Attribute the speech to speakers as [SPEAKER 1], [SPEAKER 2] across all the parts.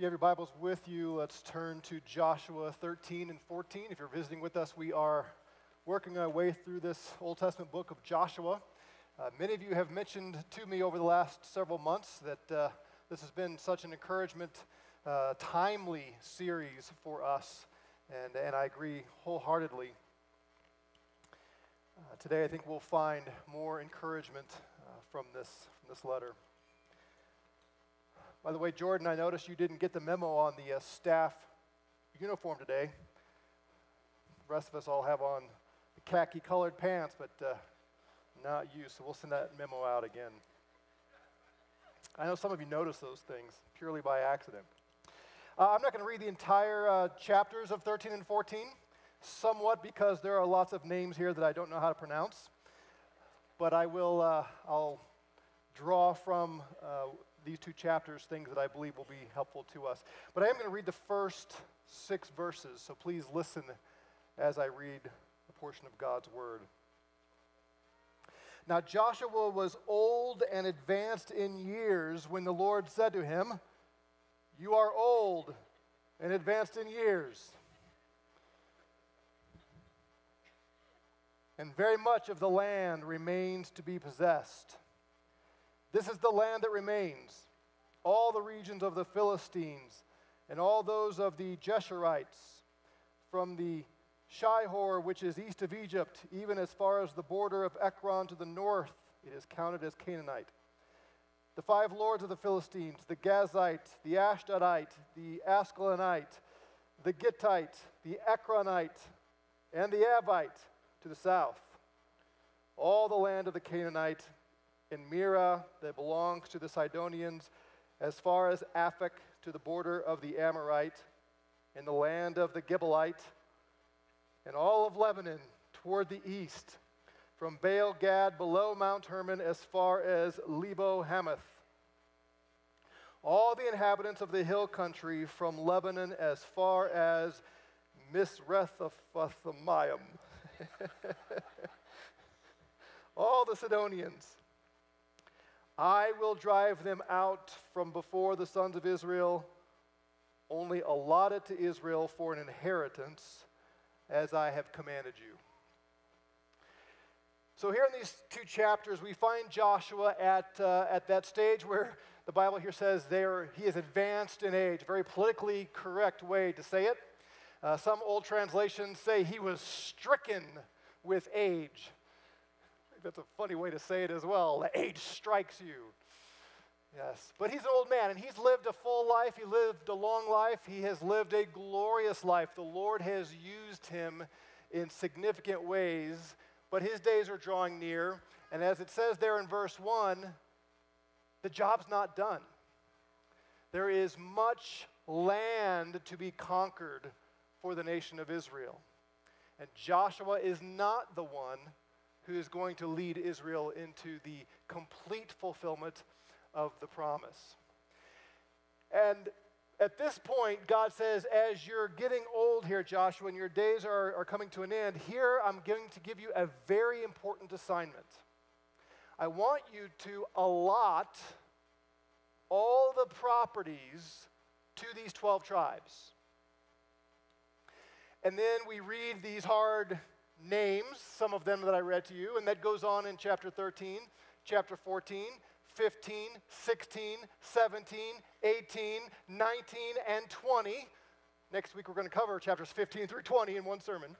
[SPEAKER 1] you have your Bibles with you, let's turn to Joshua 13 and 14. If you're visiting with us, we are working our way through this Old Testament book of Joshua. Uh, many of you have mentioned to me over the last several months that uh, this has been such an encouragement, uh, timely series for us, and, and I agree wholeheartedly. Uh, today, I think we'll find more encouragement uh, from, this, from this letter. By the way, Jordan, I noticed you didn't get the memo on the uh, staff uniform today. The rest of us all have on khaki colored pants, but uh, not you, so we'll send that memo out again. I know some of you noticed those things purely by accident. Uh, I'm not going to read the entire uh, chapters of 13 and 14, somewhat because there are lots of names here that I don't know how to pronounce. But I will, uh, I'll draw from uh, these two chapters things that I believe will be helpful to us. But I am going to read the first six verses, so please listen as I read a portion of God's word. Now Joshua was old and advanced in years when the Lord said to him, You are old and advanced in years. And very much of the land remains to be possessed. This is the land that remains, all the regions of the Philistines, and all those of the Geshurites, from the Shihor, which is east of Egypt, even as far as the border of Ekron to the north, it is counted as Canaanite. The five lords of the Philistines, the Gazite, the Ashdodite, the Askelonite, the Gittite, the Ekronite, and the Avite to the south. All the land of the Canaanite in Mearah that belongs to the Sidonians, as far as Aphek to the border of the Amorite, in the land of the Gebelite, and all of Lebanon toward the east, from Baal Gad below Mount Hermon as far as Lebo Hamath. All the inhabitants of the hill country from Lebanon as far as Misrephthaim. all the Sidonians I will drive them out from before the sons of Israel, only allotted to Israel for an inheritance, as I have commanded you. So, here in these two chapters, we find Joshua at, uh, at that stage where the Bible here says there, he is advanced in age, very politically correct way to say it. Uh, some old translations say he was stricken with age that's a funny way to say it as well. The age strikes you. Yes. But he's an old man and he's lived a full life. He lived a long life. He has lived a glorious life. The Lord has used him in significant ways, but his days are drawing near. And as it says there in verse 1, the job's not done. There is much land to be conquered for the nation of Israel. And Joshua is not the one who is going to lead Israel into the complete fulfillment of the promise. And at this point, God says, as you're getting old here, Joshua, and your days are, are coming to an end, here I'm going to give you a very important assignment. I want you to allot all the properties to these 12 tribes. And then we read these hard names, some of them that I read to you, and that goes on in chapter 13, chapter 14, 15, 16, 17, 18, 19, and 20. Next week we're going to cover chapters 15 through 20 in one sermon.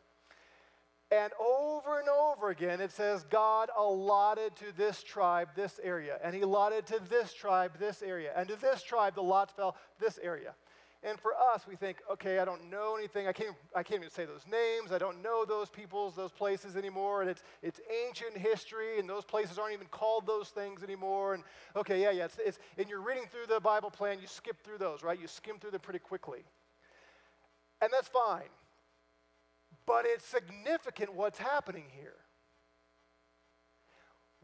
[SPEAKER 1] And over and over again, it says God allotted to this tribe this area, and He allotted to this tribe this area, and to this tribe the lots fell this area. And for us, we think, okay, I don't know anything. I can't, I can't even say those names. I don't know those peoples, those places anymore. And it's, it's ancient history, and those places aren't even called those things anymore. And okay, yeah, yeah. It's, it's, and you're reading through the Bible plan, you skip through those, right? You skim through them pretty quickly. And that's fine. But it's significant what's happening here.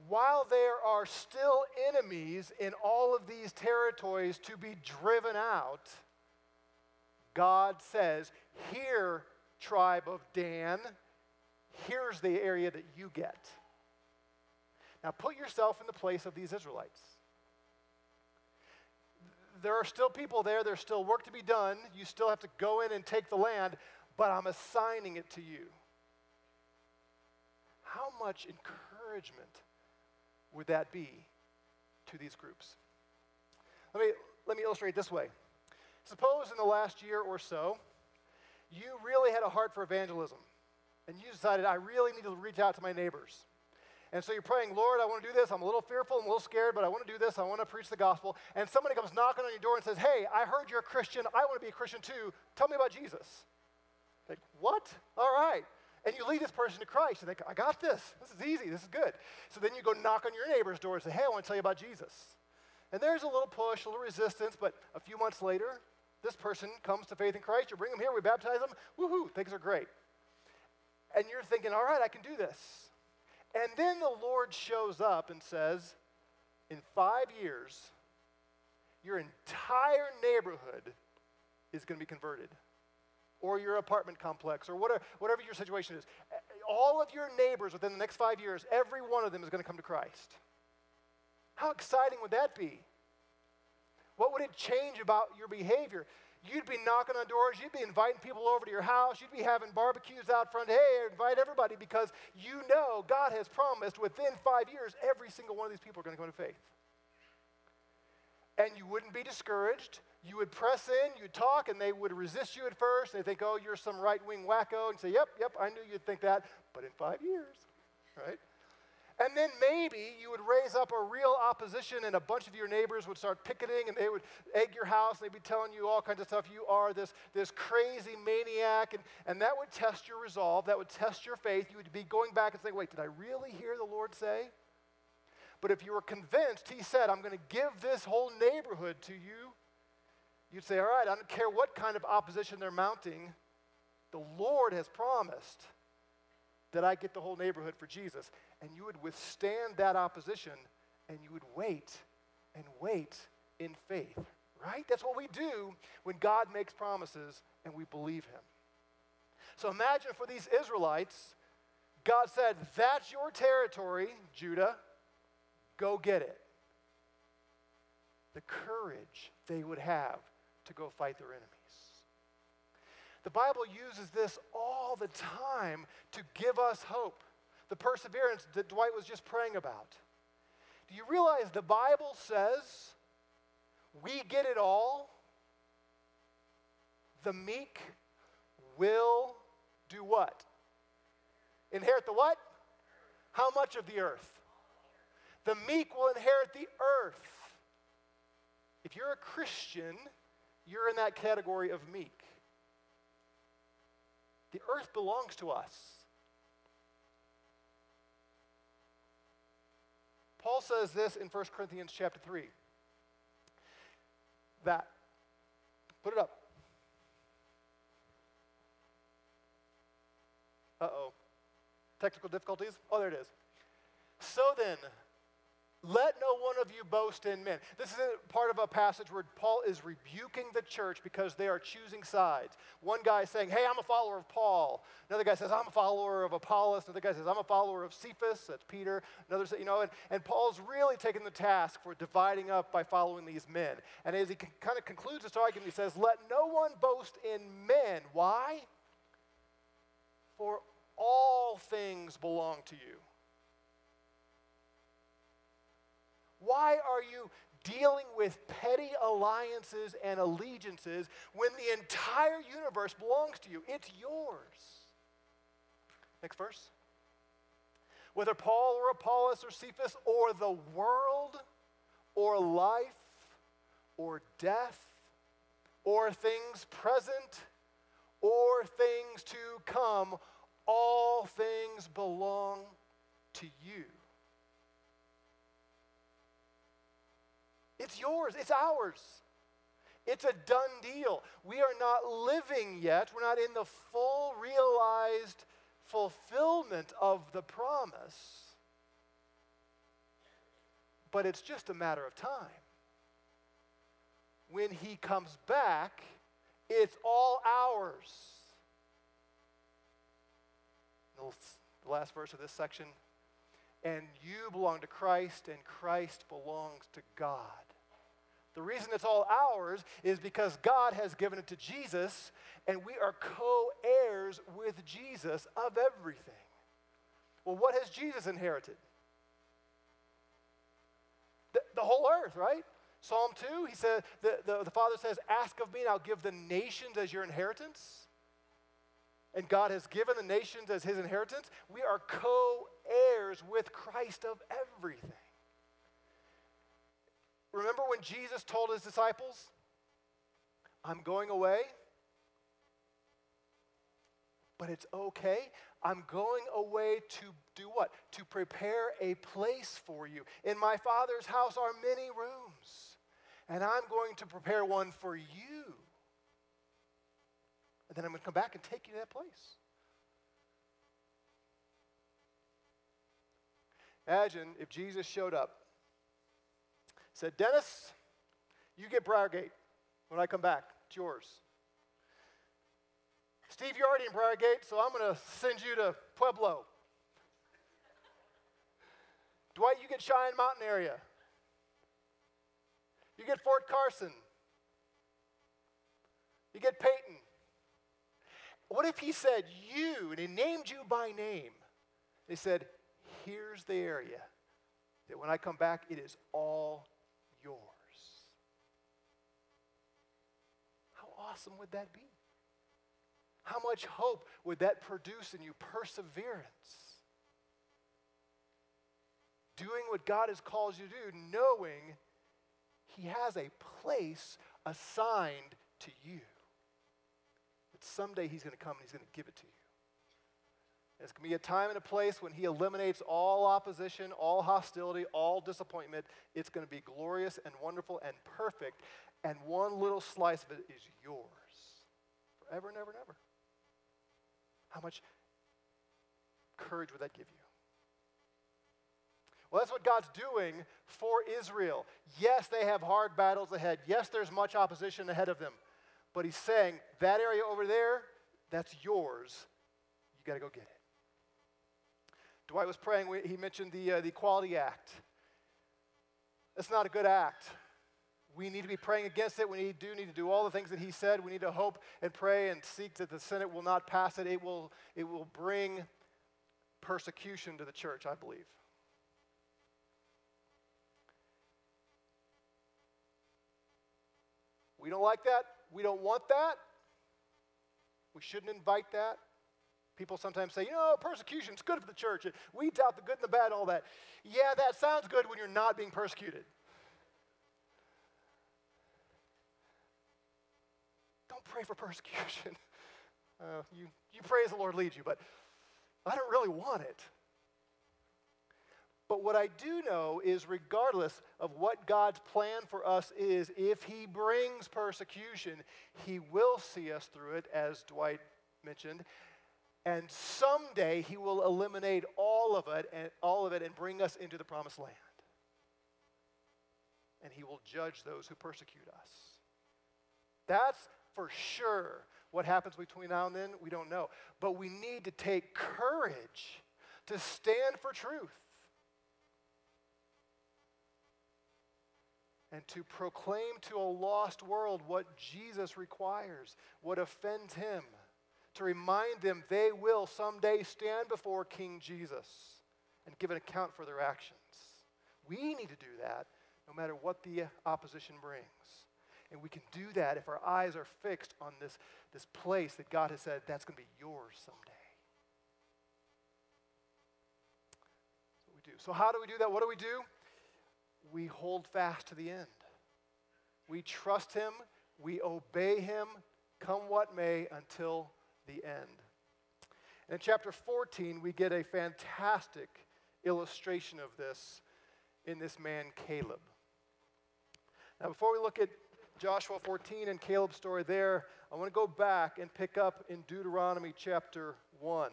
[SPEAKER 1] While there are still enemies in all of these territories to be driven out, God says, Here, tribe of Dan, here's the area that you get. Now put yourself in the place of these Israelites. there are still people there, there's still work to be done. You still have to go in and take the land, but I'm assigning it to you. How much encouragement would that be to these groups? Let me, let me illustrate this way. Suppose in the last year or so, you really had a heart for evangelism, and you decided, I really need to reach out to my neighbors. And so you're praying, Lord, I want to do this. I'm a little fearful, I'm a little scared, but I want to do this. I want to preach the gospel. And somebody comes knocking on your door and says, Hey, I heard you're a Christian. I want to be a Christian too. Tell me about Jesus. Like, what? All right. And you lead this person to Christ. And they I got this. This is easy. This is good. So then you go knock on your neighbor's door and say, Hey, I want to tell you about Jesus. And there's a little push, a little resistance, but a few months later, this person comes to faith in Christ. You bring them here, we baptize them. Woohoo, things are great. And you're thinking, All right, I can do this. And then the Lord shows up and says, In five years, your entire neighborhood is going to be converted, or your apartment complex, or whatever, whatever your situation is. All of your neighbors within the next five years, every one of them is going to come to Christ. How exciting would that be? What would it change about your behavior? You'd be knocking on doors, you'd be inviting people over to your house, you'd be having barbecues out front. Hey, invite everybody because you know God has promised within five years, every single one of these people are going to come to faith. And you wouldn't be discouraged. You would press in, you'd talk, and they would resist you at first. They think, oh, you're some right wing wacko, and say, yep, yep, I knew you'd think that. But in five years, right? And then maybe you would raise up a real opposition, and a bunch of your neighbors would start picketing, and they would egg your house. and They'd be telling you all kinds of stuff. You are this, this crazy maniac. And, and that would test your resolve. That would test your faith. You would be going back and saying, wait, did I really hear the Lord say? But if you were convinced, He said, I'm going to give this whole neighborhood to you, you'd say, all right, I don't care what kind of opposition they're mounting. The Lord has promised that I get the whole neighborhood for Jesus and you would withstand that opposition and you would wait and wait in faith, right? That's what we do when God makes promises and we believe Him. So imagine for these Israelites, God said, That's your territory, Judah, go get it. The courage they would have to go fight their enemies. The Bible uses this all the time to give us hope the perseverance that Dwight was just praying about. Do you realize the Bible says we get it all? The meek will do what? Inherit the what? How much of the earth? The meek will inherit the earth. If you're a Christian, you're in that category of meek. The earth belongs to us. Paul says this in 1 Corinthians chapter 3. That. Put it up. Uh oh. Technical difficulties? Oh, there it is. So then, let no one of you boast in men. This is part of a passage where Paul is rebuking the church because they are choosing sides. One guy is saying, Hey, I'm a follower of Paul. Another guy says, I'm a follower of Apollos. Another guy says, I'm a follower of Cephas. That's Peter. Another says, you know, and, and Paul's really taking the task for dividing up by following these men. And as he kind of concludes this argument, he says, Let no one boast in men. Why? For all things belong to you. Why are you dealing with petty alliances and allegiances when the entire universe belongs to you? It's yours. Next verse. Whether Paul or Apollos or Cephas or the world or life or death or things present or things to come, all things belong to you. It's yours, it's ours. It's a done deal. We are not living yet, we're not in the full realized fulfillment of the promise. But it's just a matter of time. When he comes back, it's all ours. The last verse of this section and you belong to Christ, and Christ belongs to God. The reason it's all ours is because God has given it to Jesus, and we are co heirs with Jesus of everything. Well, what has Jesus inherited? The, the whole earth, right? Psalm 2, he said, the, the, the Father says, Ask of me, and I'll give the nations as your inheritance. And God has given the nations as his inheritance. We are co heirs with Christ of everything. Remember when Jesus told his disciples, I'm going away, but it's okay. I'm going away to do what? To prepare a place for you. In my Father's house are many rooms, and I'm going to prepare one for you. And then I'm going to come back and take you to that place. Imagine if Jesus showed up, said, Dennis, you get Briargate when I come back. It's yours. Steve, you're already in Briargate, so I'm going to send you to Pueblo. Dwight, you get Cheyenne Mountain area. You get Fort Carson. You get Peyton. What if he said you, and he named you by name? He said, here's the area that when I come back, it is all yours. How awesome would that be? How much hope would that produce in you? Perseverance. Doing what God has called you to do, knowing He has a place assigned to you. That someday He's going to come and He's going to give it to you. There's going to be a time and a place when He eliminates all opposition, all hostility, all disappointment. It's going to be glorious and wonderful and perfect, and one little slice of it is yours forever and ever and ever. How much courage would that give you? Well, that's what God's doing for Israel. Yes, they have hard battles ahead. Yes, there's much opposition ahead of them. But He's saying, that area over there, that's yours. You got to go get it. Dwight was praying, he mentioned the, uh, the Equality Act. That's not a good act. We need to be praying against it. We do need to do all the things that he said. We need to hope and pray and seek that the Senate will not pass it. It will, it will bring persecution to the church, I believe. We don't like that. We don't want that. We shouldn't invite that. People sometimes say, you know, persecution is good for the church. It weeds out the good and the bad and all that. Yeah, that sounds good when you're not being persecuted. Don't pray for persecution. Uh, you, you pray as the Lord leads you, but I don't really want it. But what I do know is, regardless of what God's plan for us is, if He brings persecution, He will see us through it, as Dwight mentioned. And someday He will eliminate all of it and all of it and bring us into the promised land. And He will judge those who persecute us. That's for sure. What happens between now and then, we don't know. But we need to take courage to stand for truth and to proclaim to a lost world what Jesus requires, what offends him, to remind them they will someday stand before King Jesus and give an account for their actions. We need to do that no matter what the opposition brings. And we can do that if our eyes are fixed on this, this place that God has said that's going to be yours someday. That's what we do. So, how do we do that? What do we do? We hold fast to the end. We trust Him, we obey Him, come what may, until the end. And in chapter 14, we get a fantastic illustration of this in this man, Caleb. Now, before we look at Joshua 14 and Caleb's story there, I want to go back and pick up in Deuteronomy chapter 1.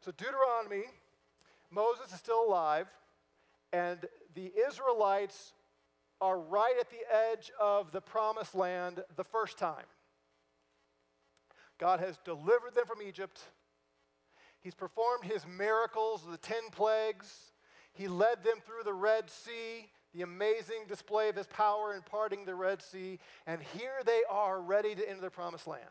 [SPEAKER 1] So, Deuteronomy, Moses is still alive, and the Israelites are right at the edge of the promised land the first time. God has delivered them from Egypt. He's performed his miracles, the 10 plagues. He led them through the Red Sea. the amazing display of his power in parting the Red Sea, and here they are ready to enter the promised land.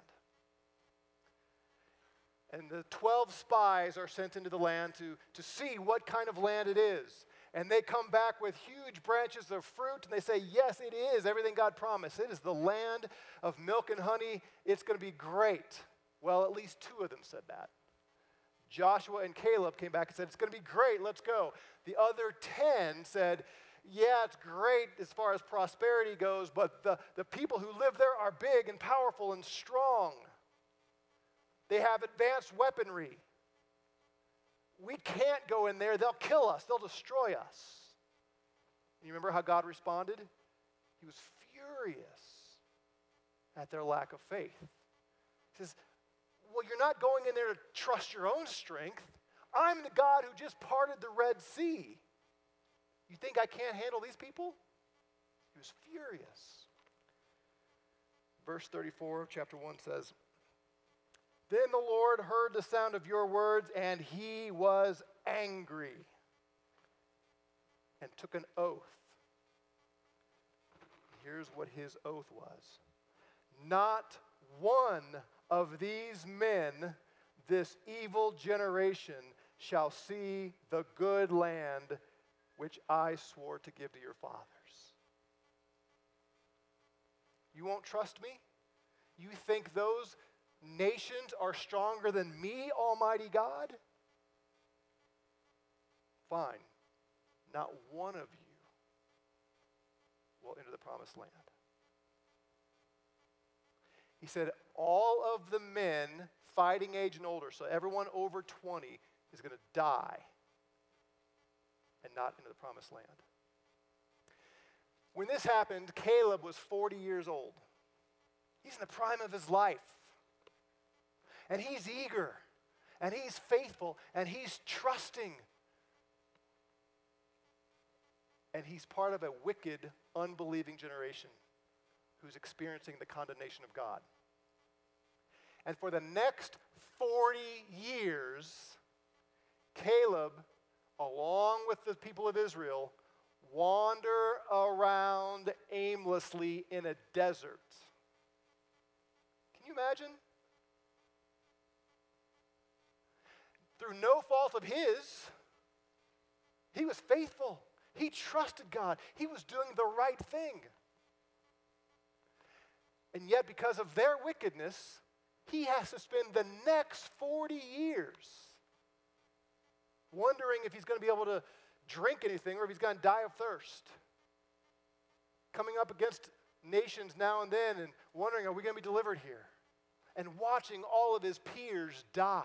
[SPEAKER 1] And the 12 spies are sent into the land to, to see what kind of land it is. And they come back with huge branches of fruit and they say, Yes, it is everything God promised. It is the land of milk and honey. It's going to be great. Well, at least two of them said that. Joshua and Caleb came back and said, It's going to be great, let's go. The other 10 said, Yeah, it's great as far as prosperity goes, but the, the people who live there are big and powerful and strong. They have advanced weaponry. We can't go in there. They'll kill us, they'll destroy us. You remember how God responded? He was furious at their lack of faith. He says, Well, you're not going in there to trust your own strength. I'm the God who just parted the Red Sea. You think I can't handle these people? He was furious. Verse 34 of chapter 1 says, then the Lord heard the sound of your words, and he was angry and took an oath. Here's what his oath was Not one of these men, this evil generation, shall see the good land which I swore to give to your fathers. You won't trust me? You think those nations are stronger than me, Almighty God? Fine. Not one of you will enter the promised land. He said, all of the men fighting age and older, so everyone over 20, is going to die and not into the promised land. When this happened, Caleb was 40 years old. He's in the prime of his life and he's eager and he's faithful and he's trusting. And he's part of a wicked, unbelieving generation who's experiencing the condemnation of God. And for the next 40 years, Caleb, along with the people of Israel, wander around aimlessly in a desert. Can you imagine? Through no fault of his, he was faithful. He trusted God. He was doing the right thing. And yet, because of their wickedness, he has to spend the next 40 years wondering if he's going to be able to drink anything or if he's going to die of thirst. Coming up against nations now and then and wondering, are we going to be delivered here? And watching all of his peers die.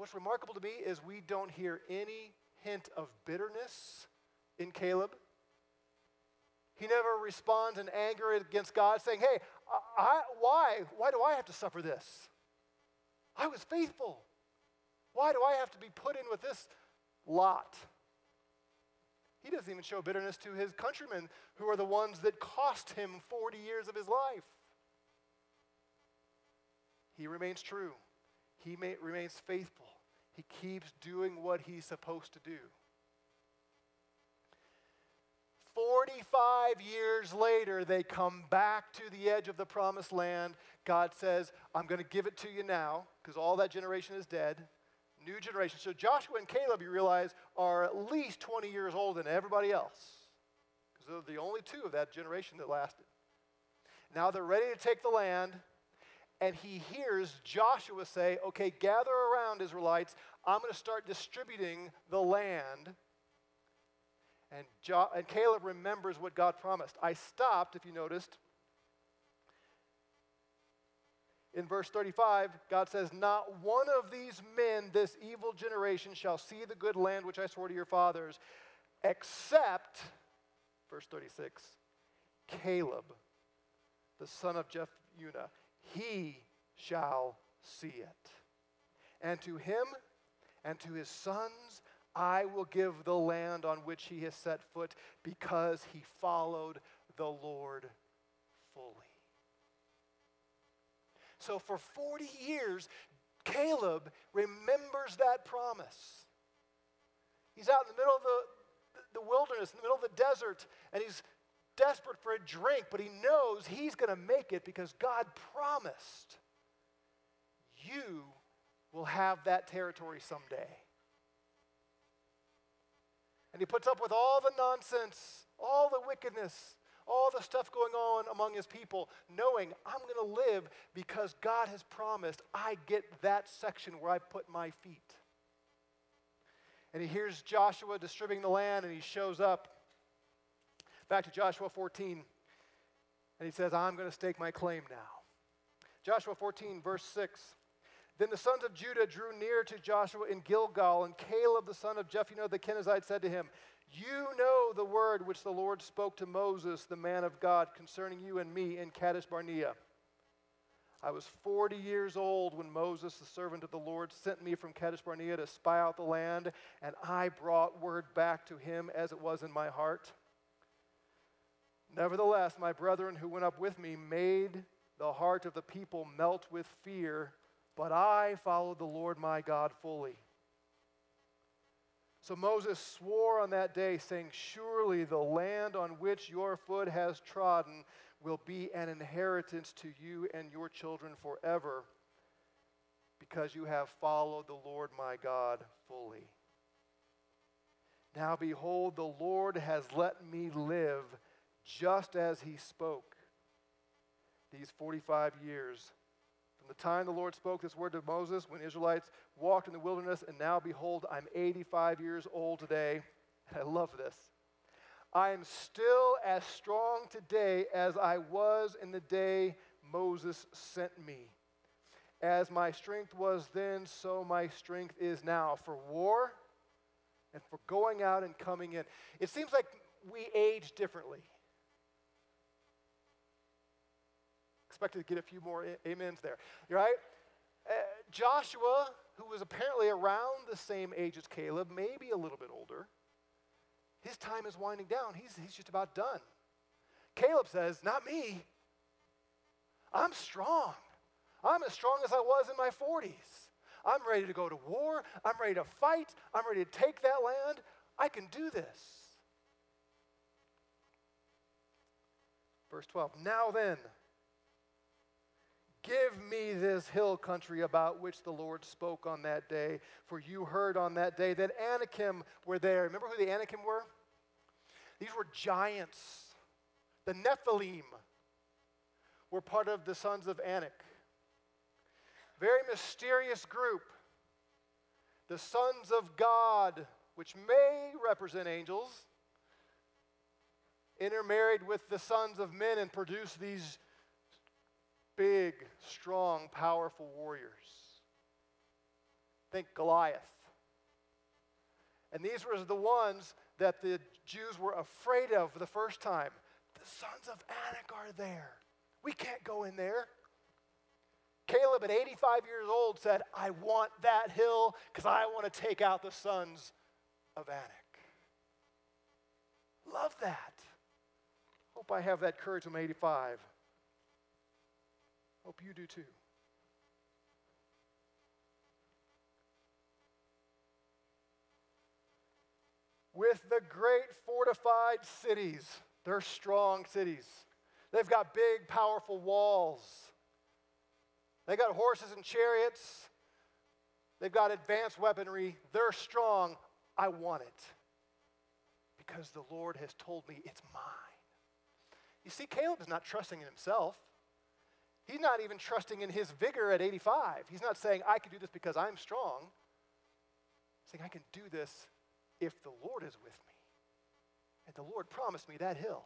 [SPEAKER 1] What's remarkable to me is we don't hear any hint of bitterness in Caleb. He never responds in anger against God, saying, Hey, I, why? Why do I have to suffer this? I was faithful. Why do I have to be put in with this lot? He doesn't even show bitterness to his countrymen, who are the ones that cost him 40 years of his life. He remains true, he may, remains faithful. He keeps doing what he's supposed to do. 45 years later, they come back to the edge of the promised land. God says, I'm going to give it to you now because all that generation is dead. New generation. So Joshua and Caleb, you realize, are at least 20 years older than everybody else because they're the only two of that generation that lasted. Now they're ready to take the land and he hears Joshua say, Okay, gather around, Israelites. I'm going to start distributing the land. And, jo- and Caleb remembers what God promised. I stopped, if you noticed. In verse 35, God says, Not one of these men, this evil generation, shall see the good land which I swore to your fathers, except, verse 36, Caleb, the son of Jephunneh he shall see it. And to him and to his sons I will give the land on which he has set foot because he followed the Lord fully. So for 40 years, Caleb remembers that promise. He's out in the middle of the, the wilderness, in the middle of the desert, and he's desperate for a drink, but he knows he's going to make it because God promised you will have that territory someday. And he puts up with all the nonsense, all the wickedness, all the stuff going on among his people, knowing I'm going to live because God has promised I get that section where I put my feet. And he hears Joshua distributing the land, and he shows up. Back to Joshua 14, and he says, I'm going to stake my claim now. Joshua 14, verse 6. Then the sons of Judah drew near to Joshua in Gilgal, and Caleb the son of Jephunneh the Kenizzite said to him, You know the word which the Lord spoke to Moses, the man of God, concerning you and me in Kadesh Barnea. I was 40 years old when Moses, the servant of the Lord, sent me from Kadesh Barnea to spy out the land, and I brought word back to him as it was in my heart. Nevertheless, my brethren who went up with me made the heart of the people melt with fear but I followed the Lord my God fully. So Moses swore on that day, saying, Surely the land on which your foot has trodden will be an inheritance to you and your children forever, because you have followed the Lord my God fully. Now behold, the Lord has let me live just as he spoke these 45 years the time the Lord spoke this word to Moses when Israelites walked in the wilderness, and now behold, I'm 85 years old today. And I love this. I am still as strong today as I was in the day Moses sent me. As my strength was then, so my strength is now for war and for going out and coming in. It seems like we age differently. Expected to get a few more amens there, right? Uh, Joshua, who was apparently around the same age as Caleb, maybe a little bit older, his time is winding down. He's, he's just about done. Caleb says, Not me. I'm strong. I'm as strong as I was in my 40s. I'm ready to go to war. I'm ready to fight. I'm ready to take that land. I can do this. Verse 12. Now then, Give me this hill country about which the Lord spoke on that day, for you heard on that day that Anakim were there. Remember who the Anakim were? These were giants. The Nephilim were part of the sons of Anak. Very mysterious group. The sons of God, which may represent angels, intermarried with the sons of men and produced these big, strong, powerful warriors. Think Goliath. And these were the ones that the Jews were afraid of the first time. The sons of Anak are there. We can't go in there. Caleb, at 85 years old, said, I want that hill because I want to take out the sons of Anak. Love that. Hope I have that courage when I'm 85. Hope you do too. With the great fortified cities, they're strong cities. They've got big, powerful walls. They got horses and chariots. They've got advanced weaponry. They're strong. I want it because the Lord has told me it's mine. You see, Caleb is not trusting in himself. He's not even trusting in his vigor at 85. He's not saying, I can do this because I'm strong. He's saying, I can do this if the Lord is with me. And the Lord promised me that hill.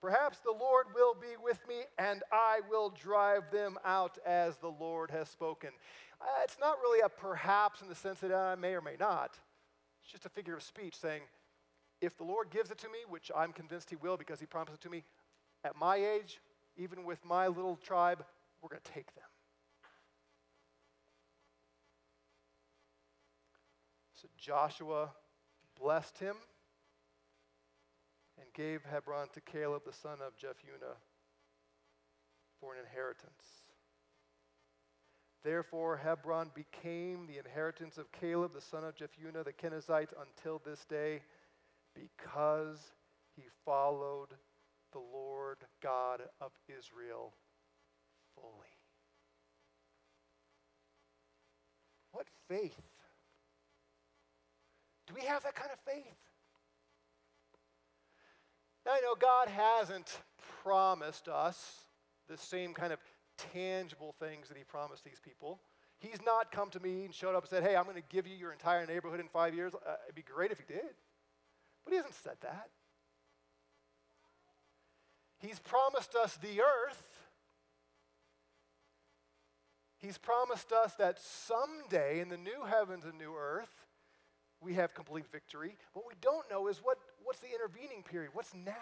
[SPEAKER 1] Perhaps the Lord will be with me and I will drive them out as the Lord has spoken. Uh, it's not really a perhaps in the sense that I may or may not. It's just a figure of speech saying, if the Lord gives it to me, which I'm convinced He will because He promised it to me, at my age, even with my little tribe, we're going to take them. So Joshua blessed him and gave Hebron to Caleb the son of Jephunneh for an inheritance. Therefore, Hebron became the inheritance of Caleb, the son of Jephunneh, the Kenizzite, until this day, because he followed the Lord God of Israel fully. What faith? Do we have that kind of faith? Now, I know God hasn't promised us the same kind of tangible things that He promised these people. He's not come to me and showed up and said, Hey, I'm going to give you your entire neighborhood in five years. Uh, it'd be great if He did. But He hasn't said that. He's promised us the earth. He's promised us that someday in the new heavens and new earth, we have complete victory. What we don't know is what, what's the intervening period? What's now?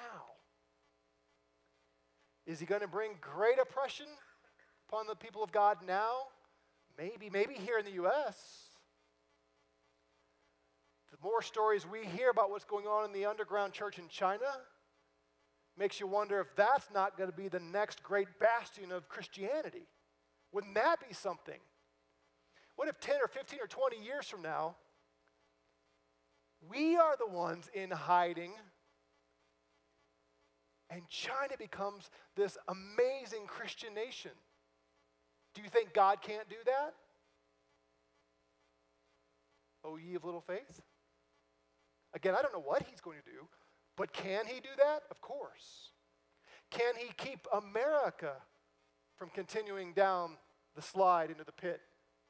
[SPEAKER 1] Is he going to bring great oppression upon the people of God now? Maybe, maybe here in the U.S. The more stories we hear about what's going on in the underground church in China, makes you wonder if that's not going to be the next great bastion of Christianity. Wouldn't that be something? What if 10 or 15 or 20 years from now, we are the ones in hiding, and China becomes this amazing Christian nation? Do you think God can't do that? Oh, ye of little faith? Again, I don't know what he's going to do, but can he do that? Of course. Can he keep America from continuing down the slide into the pit?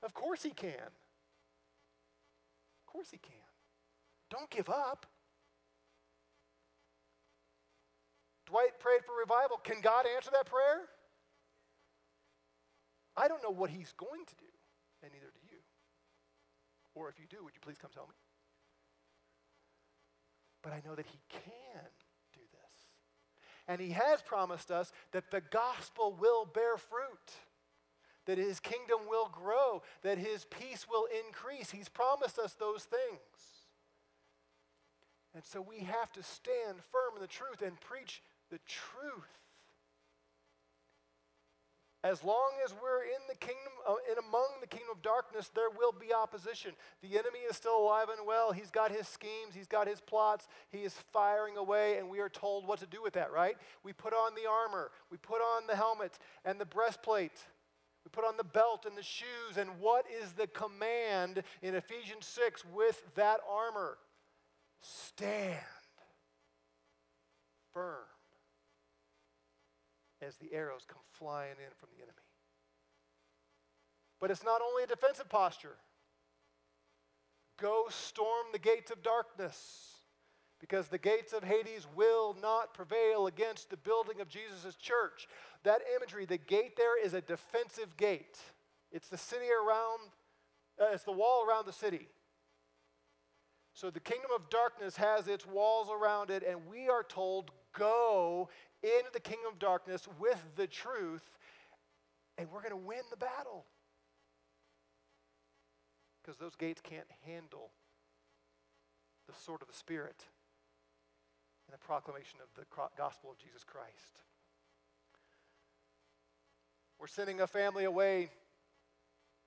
[SPEAKER 1] Of course he can. Of course he can. Don't give up. Dwight prayed for revival. Can God answer that prayer? I don't know what he's going to do, and neither do you. Or if you do, would you please come tell me? But I know that he can do this. And he has promised us that the gospel will bear fruit, that his kingdom will grow, that his peace will increase. He's promised us those things. And so we have to stand firm in the truth and preach the truth. As long as we're in the kingdom, uh, in among the kingdom of darkness, there will be opposition. The enemy is still alive and well. He's got his schemes, he's got his plots, he is firing away, and we are told what to do with that, right? We put on the armor, we put on the helmet and the breastplate, we put on the belt and the shoes. And what is the command in Ephesians 6 with that armor? Stand firm as the arrows come flying in from the enemy. But it's not only a defensive posture. Go storm the gates of darkness because the gates of Hades will not prevail against the building of Jesus' church. That imagery, the gate there is a defensive gate. It's the city around, uh, it's the wall around the city. So the kingdom of darkness has its walls around it, and we are told, go into the kingdom of darkness with the truth, and we're going to win the battle. Because those gates can't handle the sword of the Spirit and the proclamation of the gospel of Jesus Christ. We're sending a family away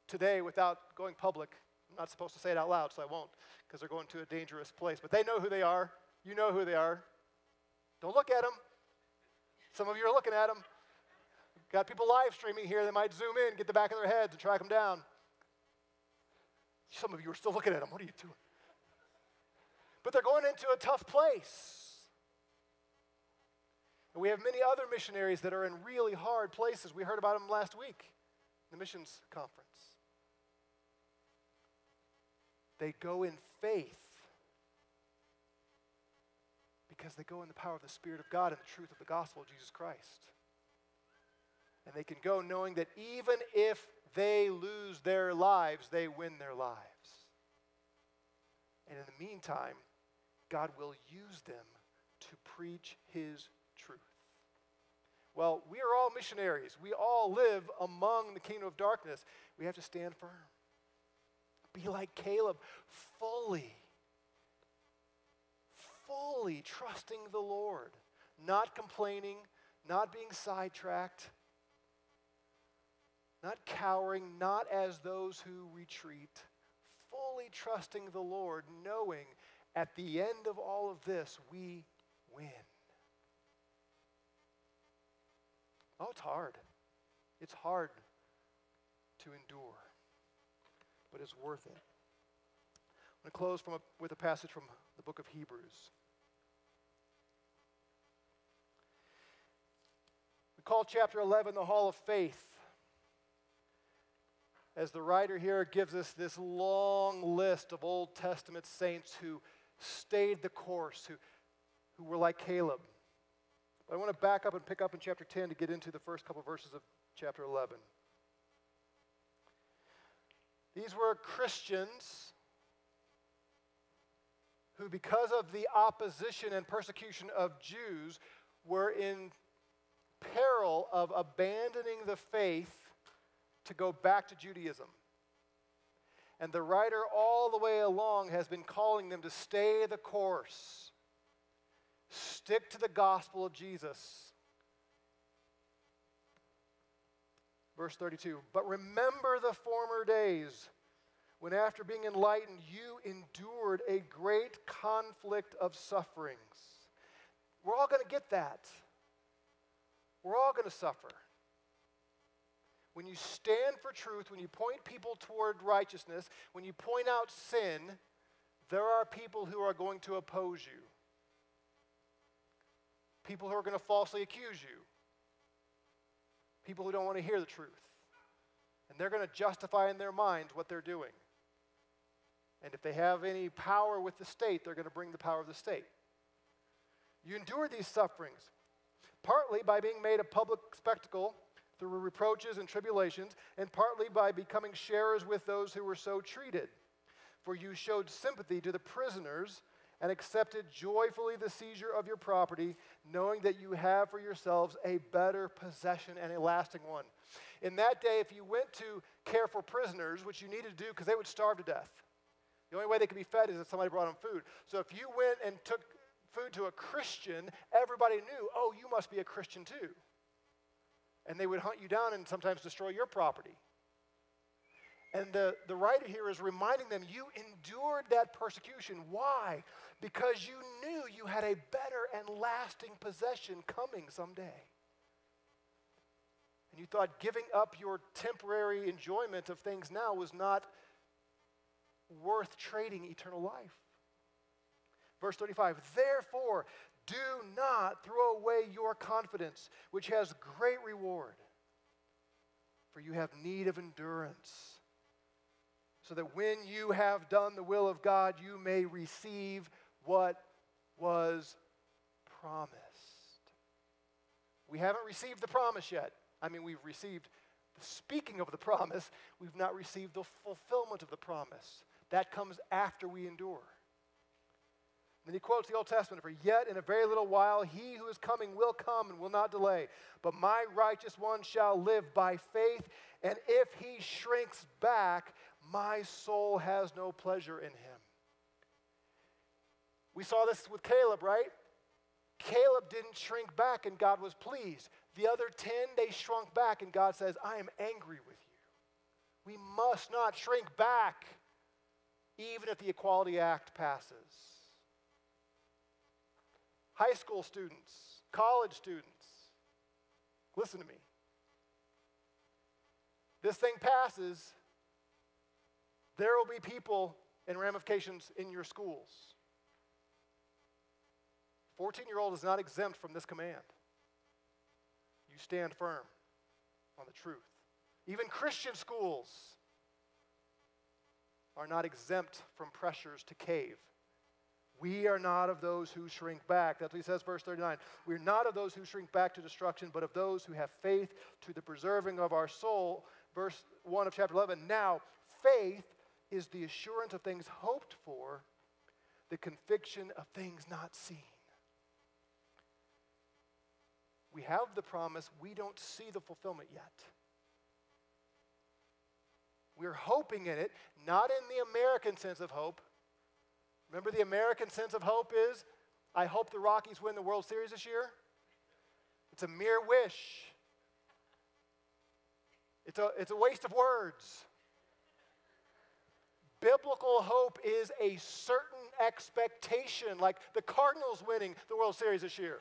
[SPEAKER 1] today without going public. I'm not supposed to say it out loud, so I won't, because they're going to a dangerous place. But they know who they are. You know who they are. Don't look at them. Some of you are looking at them. Got people live streaming here. They might zoom in, get the back of their heads, and track them down. Some of you are still looking at them. What are you doing? But they're going into a tough place. And we have many other missionaries that are in really hard places. We heard about them last week, the missions conference. They go in faith because they go in the power of the Spirit of God and the truth of the gospel of Jesus Christ. And they can go knowing that even if they lose their lives, they win their lives. And in the meantime, God will use them to preach His truth. Well, we are all missionaries. We all live among the kingdom of darkness. We have to stand firm. Be like Caleb, fully fully trusting the Lord, not complaining, not being sidetracked, not cowering, not as those who retreat, fully trusting the Lord, knowing at the end of all of this, we win. Oh, it's hard. It's hard to endure, but it's worth it. I'm going to close from a, with a passage from book of Hebrews. We call chapter 11 the Hall of Faith. As the writer here gives us this long list of Old Testament saints who stayed the course, who, who were like Caleb. But I want to back up and pick up in chapter 10 to get into the first couple of verses of chapter 11. These were Christians who, because of the opposition and persecution of Jews, were in peril of abandoning the faith to go back to Judaism. And the writer, all the way along, has been calling them to stay the course, stick to the gospel of Jesus. Verse 32 But remember the former days when, after being enlightened, you endured a great conflict of sufferings. We're all going to get that. We're all going to suffer. When you stand for truth, when you point people toward righteousness, when you point out sin, there are people who are going to oppose you. People who are going to falsely accuse you. People who don't want to hear the truth. And they're going to justify in their minds what they're doing. And if they have any power with the state, they're going to bring the power of the state. You endure these sufferings, partly by being made a public spectacle through reproaches and tribulations, and partly by becoming sharers with those who were so treated. For you showed sympathy to the prisoners and accepted joyfully the seizure of your property, knowing that you have for yourselves a better possession and a lasting one. In that day, if you went to care for prisoners, which you needed to do because they would starve to death, the only way they could be fed is if somebody brought them food. So if you went and took food to a Christian, everybody knew, oh, you must be a Christian too and they would hunt you down and sometimes destroy your property. And the, the writer here is reminding them, you endured that persecution. Why? Because you knew you had a better and lasting possession coming someday. And you thought giving up your temporary enjoyment of things now was not worth trading eternal life. Verse 35 Therefore, do not throw away your confidence, which has great reward, for you have need of endurance, so that when you have done the will of God, you may receive what was promised. We haven't received the promise yet. I mean, we've received the speaking of the promise, we've not received the fulfillment of the promise. That comes after we endure. Then he quotes the Old Testament For yet in a very little while he who is coming will come and will not delay. But my righteous one shall live by faith, and if he shrinks back, my soul has no pleasure in him. We saw this with Caleb, right? Caleb didn't shrink back and God was pleased. The other 10, they shrunk back and God says, I am angry with you. We must not shrink back, even if the Equality Act passes high school students, college students, listen to me. This thing passes, there will be people and ramifications in your schools. 14 year old is not exempt from this command. You stand firm on the truth. Even Christian schools are not exempt from pressures to cave. We are not of those who shrink back. That's what he says, verse 39. We're not of those who shrink back to destruction, but of those who have faith to the preserving of our soul. Verse 1 of chapter 11. Now, faith is the assurance of things hoped for, the conviction of things not seen. We have the promise, we don't see the fulfillment yet. We're hoping in it, not in the American sense of hope, Remember, the American sense of hope is I hope the Rockies win the World Series this year? It's a mere wish. It's a, it's a waste of words. Biblical hope is a certain expectation, like the Cardinals winning the World Series this year.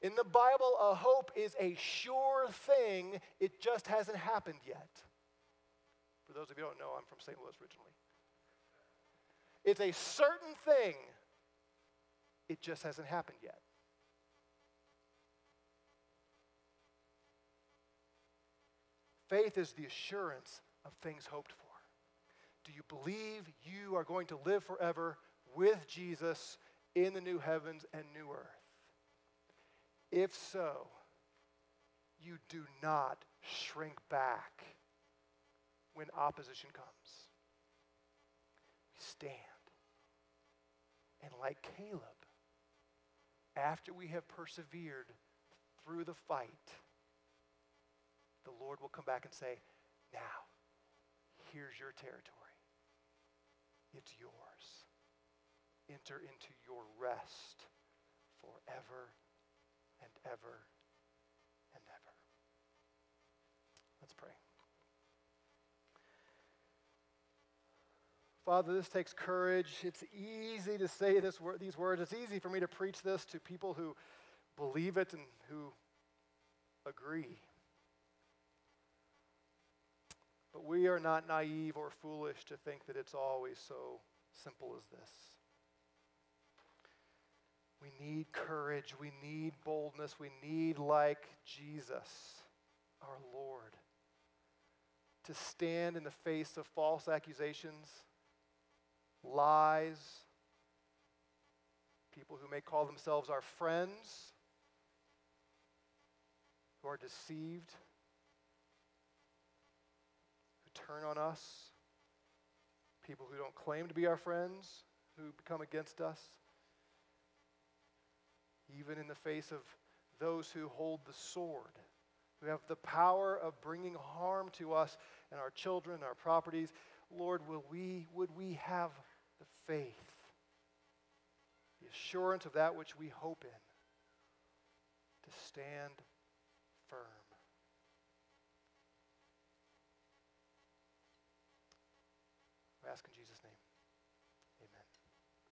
[SPEAKER 1] In the Bible, a hope is a sure thing, it just hasn't happened yet. For those of you who don't know, I'm from St. Louis originally. It's a certain thing, it just hasn't happened yet. Faith is the assurance of things hoped for. Do you believe you are going to live forever with Jesus in the new heavens and new earth? If so, you do not shrink back when opposition comes. We stand. And like Caleb, after we have persevered through the fight, the Lord will come back and say, Now, here's your territory. It's yours. Enter into your rest forever and ever and ever. Let's pray. Father, this takes courage. It's easy to say this, these words. It's easy for me to preach this to people who believe it and who agree. But we are not naive or foolish to think that it's always so simple as this. We need courage. We need boldness. We need, like Jesus, our Lord, to stand in the face of false accusations, lies, people who may call themselves our friends, who are deceived turn on us, people who don't claim to be our friends, who become against us, even in the face of those who hold the sword, who have the power of bringing harm to us and our children, our properties. Lord, will we, would we have the faith, the assurance of that which we hope in, to stand firm?